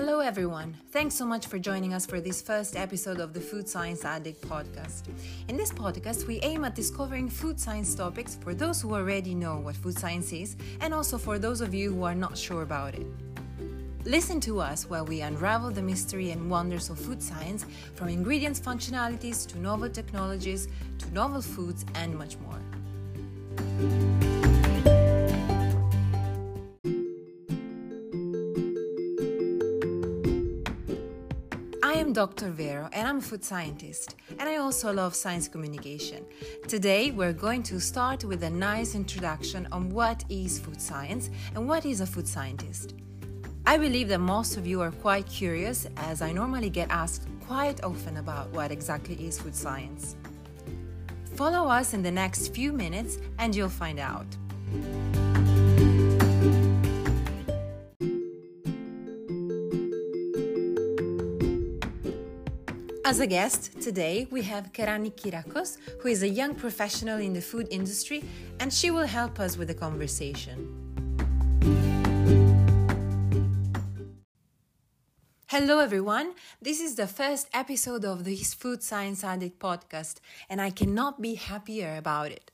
Hello, everyone. Thanks so much for joining us for this first episode of the Food Science Addict podcast. In this podcast, we aim at discovering food science topics for those who already know what food science is and also for those of you who are not sure about it. Listen to us while we unravel the mystery and wonders of food science from ingredients functionalities to novel technologies to novel foods and much more. Dr. Vero and I'm a food scientist, and I also love science communication. Today, we're going to start with a nice introduction on what is food science and what is a food scientist. I believe that most of you are quite curious, as I normally get asked quite often about what exactly is food science. Follow us in the next few minutes and you'll find out. As a guest, today we have Kerani Kirakos, who is a young professional in the food industry, and she will help us with the conversation. Hello, everyone. This is the first episode of this Food Science Addict podcast, and I cannot be happier about it.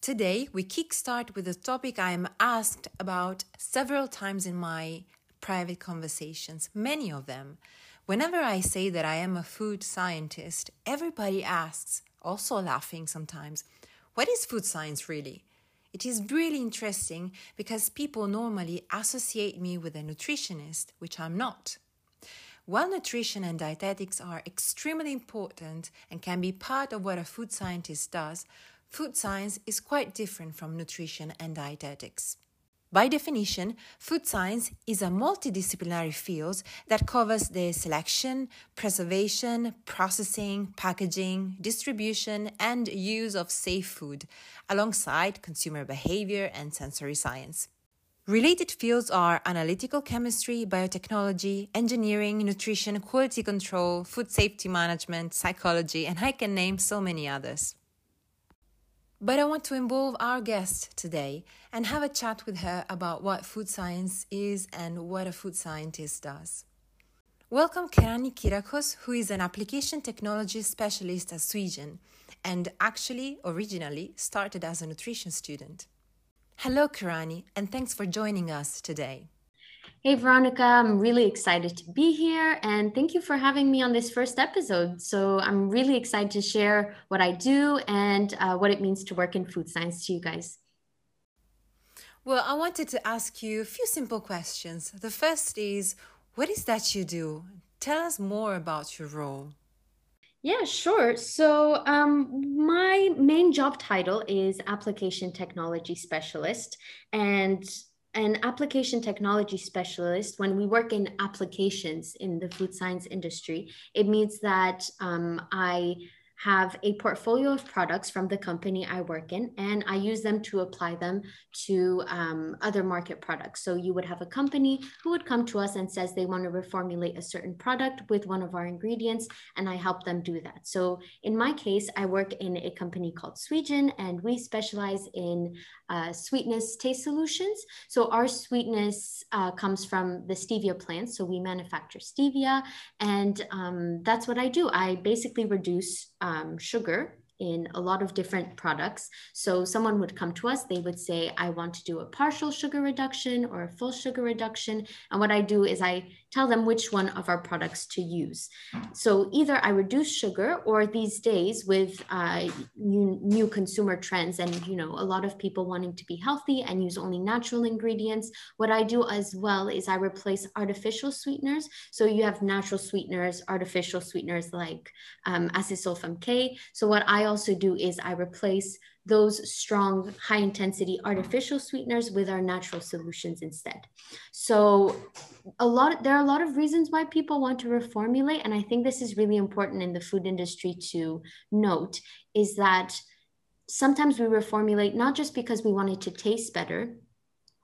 Today, we kickstart with a topic I am asked about several times in my private conversations, many of them. Whenever I say that I am a food scientist, everybody asks, also laughing sometimes, what is food science really? It is really interesting because people normally associate me with a nutritionist, which I'm not. While nutrition and dietetics are extremely important and can be part of what a food scientist does, food science is quite different from nutrition and dietetics. By definition, food science is a multidisciplinary field that covers the selection, preservation, processing, packaging, distribution, and use of safe food, alongside consumer behavior and sensory science. Related fields are analytical chemistry, biotechnology, engineering, nutrition, quality control, food safety management, psychology, and I can name so many others. But I want to involve our guest today and have a chat with her about what food science is and what a food scientist does. Welcome Kerani Kirakos, who is an application technology specialist at Sweegen and actually originally started as a nutrition student. Hello, Kerani, and thanks for joining us today. Hey, Veronica, I'm really excited to be here and thank you for having me on this first episode. So, I'm really excited to share what I do and uh, what it means to work in food science to you guys. Well, I wanted to ask you a few simple questions. The first is what is that you do? Tell us more about your role. Yeah, sure. So, um, my main job title is Application Technology Specialist. And an application technology specialist, when we work in applications in the food science industry, it means that um, I have a portfolio of products from the company I work in, and I use them to apply them to um, other market products. So you would have a company who would come to us and says they want to reformulate a certain product with one of our ingredients, and I help them do that. So in my case, I work in a company called Sweegen, and we specialize in uh, sweetness taste solutions. So our sweetness uh, comes from the stevia plant. So we manufacture stevia, and um, that's what I do. I basically reduce um, sugar in a lot of different products. So someone would come to us, they would say, I want to do a partial sugar reduction or a full sugar reduction. And what I do is I tell them which one of our products to use. So either I reduce sugar or these days with uh, new, new consumer trends and, you know, a lot of people wanting to be healthy and use only natural ingredients. What I do as well is I replace artificial sweeteners. So you have natural sweeteners, artificial sweeteners like um, acesulfame K. So what I also do is I replace those strong high intensity artificial sweeteners with our natural solutions instead. So a lot there are a lot of reasons why people want to reformulate and i think this is really important in the food industry to note is that sometimes we reformulate not just because we want it to taste better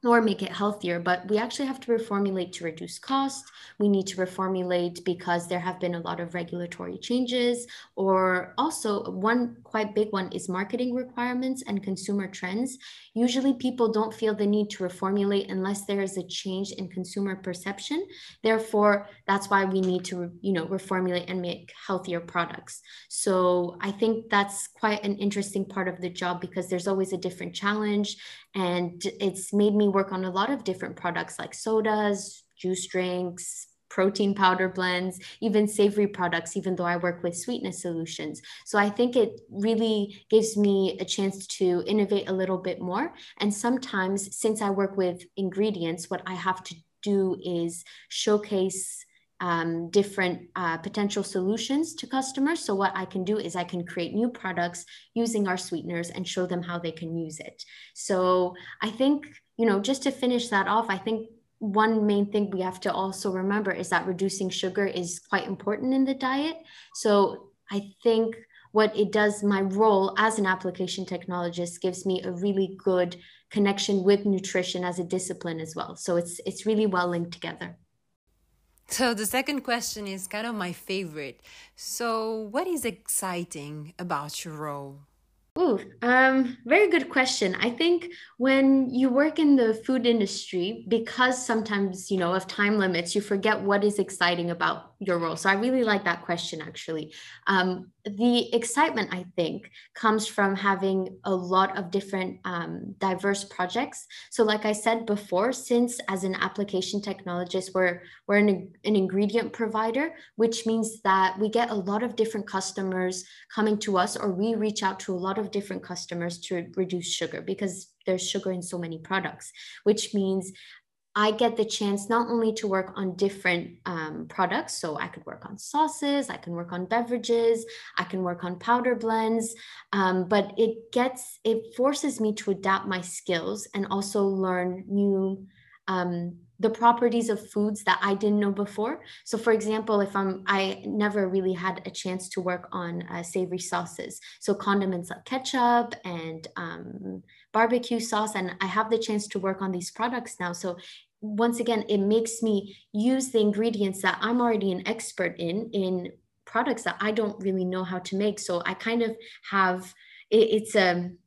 or make it healthier, but we actually have to reformulate to reduce cost. We need to reformulate because there have been a lot of regulatory changes, or also one quite big one is marketing requirements and consumer trends. Usually, people don't feel the need to reformulate unless there is a change in consumer perception. Therefore, that's why we need to, you know, reformulate and make healthier products. So I think that's quite an interesting part of the job because there's always a different challenge and it's made me work on a lot of different products like sodas, juice drinks, protein powder blends, even savory products, even though I work with sweetness solutions. So I think it really gives me a chance to innovate a little bit more. And sometimes, since I work with ingredients, what I have to do is showcase um, different uh, potential solutions to customers. So what I can do is I can create new products using our sweeteners and show them how they can use it. So I think, you know, just to finish that off, I think one main thing we have to also remember is that reducing sugar is quite important in the diet. So I think what it does, my role as an application technologist gives me a really good connection with nutrition as a discipline as well. So it's it's really well linked together. So the second question is kind of my favorite. So what is exciting about your role? Ooh, um, very good question. I think when you work in the food industry, because sometimes, you know, of time limits, you forget what is exciting about your role. So I really like that question, actually. Um, the excitement, I think, comes from having a lot of different um, diverse projects. So, like I said before, since as an application technologist, we're, we're an, an ingredient provider, which means that we get a lot of different customers coming to us, or we reach out to a lot of different customers to reduce sugar because there's sugar in so many products, which means I get the chance not only to work on different um, products, so I could work on sauces, I can work on beverages, I can work on powder blends, um, but it gets, it forces me to adapt my skills and also learn new um, the properties of foods that I didn't know before. So, for example, if I'm, I never really had a chance to work on uh, savory sauces, so condiments like ketchup and um, barbecue sauce, and I have the chance to work on these products now. So, once again, it makes me use the ingredients that I'm already an expert in in products that I don't really know how to make. So, I kind of have it, it's a um,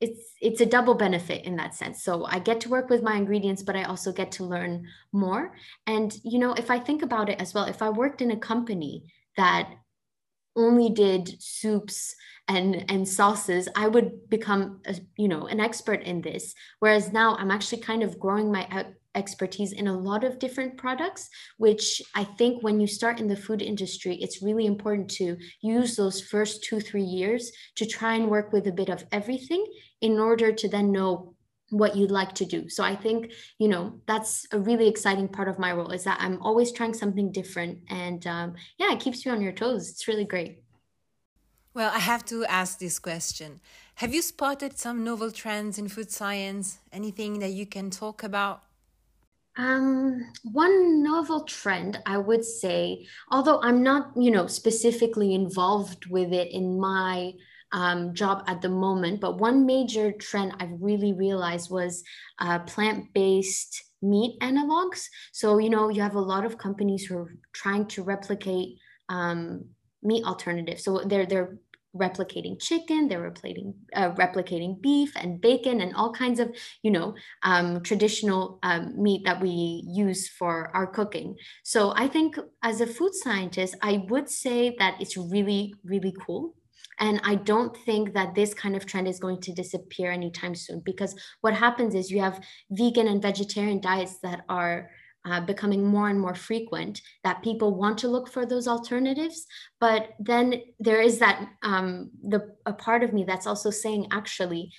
it's it's a double benefit in that sense. So i get to work with my ingredients but i also get to learn more. And you know if i think about it as well if i worked in a company that only did soups and and sauces i would become a, you know an expert in this. Whereas now i'm actually kind of growing my expertise in a lot of different products, which I think when you start in the food industry, it's really important to use those first two, three years to try and work with a bit of everything in order to then know what you'd like to do. So I think, you know, that's a really exciting part of my role is that I'm always trying something different. And um, yeah, it keeps you on your toes. It's really great. Well, I have to ask this question. Have you spotted some novel trends in food science? Anything that you can talk about? Um, one novel trend I would say, although I'm not, you know, specifically involved with it in my um, job at the moment, but one major trend I've really realized was uh, plant-based meat analogs. So, you know, you have a lot of companies who are trying to replicate um, meat alternatives. So they're they're replicating chicken they're replicating uh, replicating beef and bacon and all kinds of you know um, traditional um, meat that we use for our cooking. So i think as a food scientist i would say that it's really really cool. And I don't think that this kind of trend is going to disappear anytime soon because what happens is you have vegan and vegetarian diets that are uh, becoming more and more frequent that people want to look for those alternatives. But then there is that um, the a part of me that's also saying actually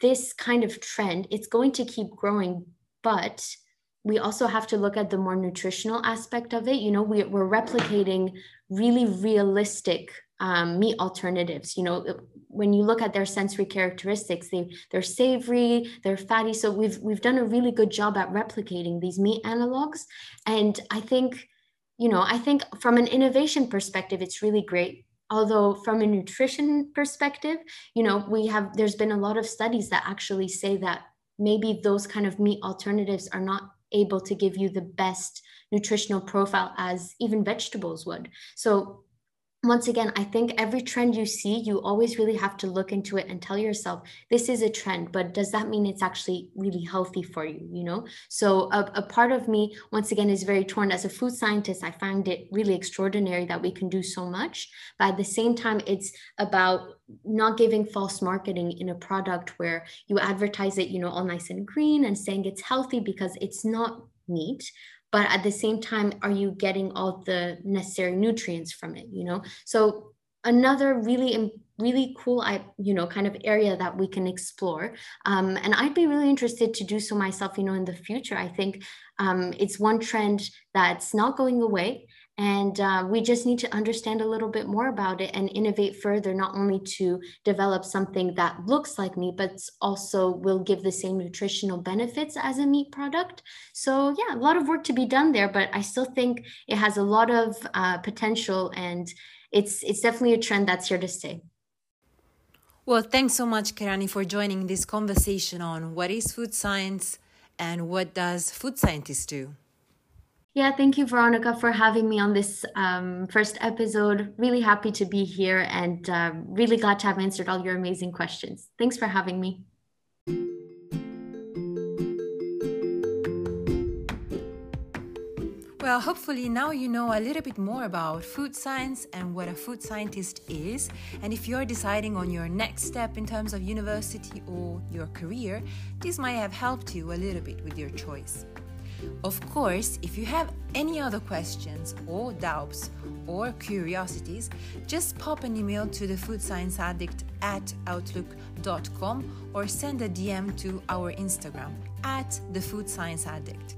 this kind of trend it's going to keep growing but we also have to look at the more nutritional aspect of it. You know we, we're replicating really realistic um, meat alternatives. You know, when you look at their sensory characteristics, they they're savory, they're fatty. So we've we've done a really good job at replicating these meat analogs, and I think, you know, I think from an innovation perspective, it's really great. Although from a nutrition perspective, you know, we have there's been a lot of studies that actually say that maybe those kind of meat alternatives are not able to give you the best nutritional profile as even vegetables would. So once again, I think every trend you see, you always really have to look into it and tell yourself, this is a trend, but does that mean it's actually really healthy for you? You know? So a, a part of me, once again, is very torn. As a food scientist, I find it really extraordinary that we can do so much. But at the same time, it's about not giving false marketing in a product where you advertise it, you know, all nice and green and saying it's healthy because it's not meat but at the same time are you getting all the necessary nutrients from it you know? So another really really cool i you know kind of area that we can explore um, and i'd be really interested to do so myself you know in the future. I think um, it's one trend that's not going away and uh, we just need to understand a little bit more about it and innovate further, not only to develop something that looks like meat, but also will give the same nutritional benefits as a meat product. So, yeah, a lot of work to be done there, but I still think it has a lot of uh, potential and it's, it's definitely a trend that's here to stay. Well, thanks so much, Kerani, for joining this conversation on what is food science and what does food scientists do. Yeah, thank you, Veronica, for having me on this um, first episode. Really happy to be here and uh, really glad to have answered all your amazing questions. Thanks for having me. Well, hopefully now you know a little bit more about food science and what a food scientist is. And if you're deciding on your next step in terms of university or your career, this might have helped you a little bit with your choice. Of course, if you have any other questions or doubts or curiosities, just pop an email to the food science addict at outlook.com or send a DM to our Instagram at the food science addict.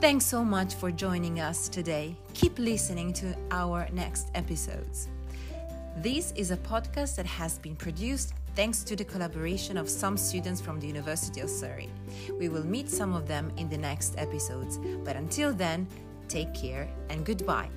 Thanks so much for joining us today. Keep listening to our next episodes. This is a podcast that has been produced thanks to the collaboration of some students from the University of Surrey. We will meet some of them in the next episodes, but until then, take care and goodbye.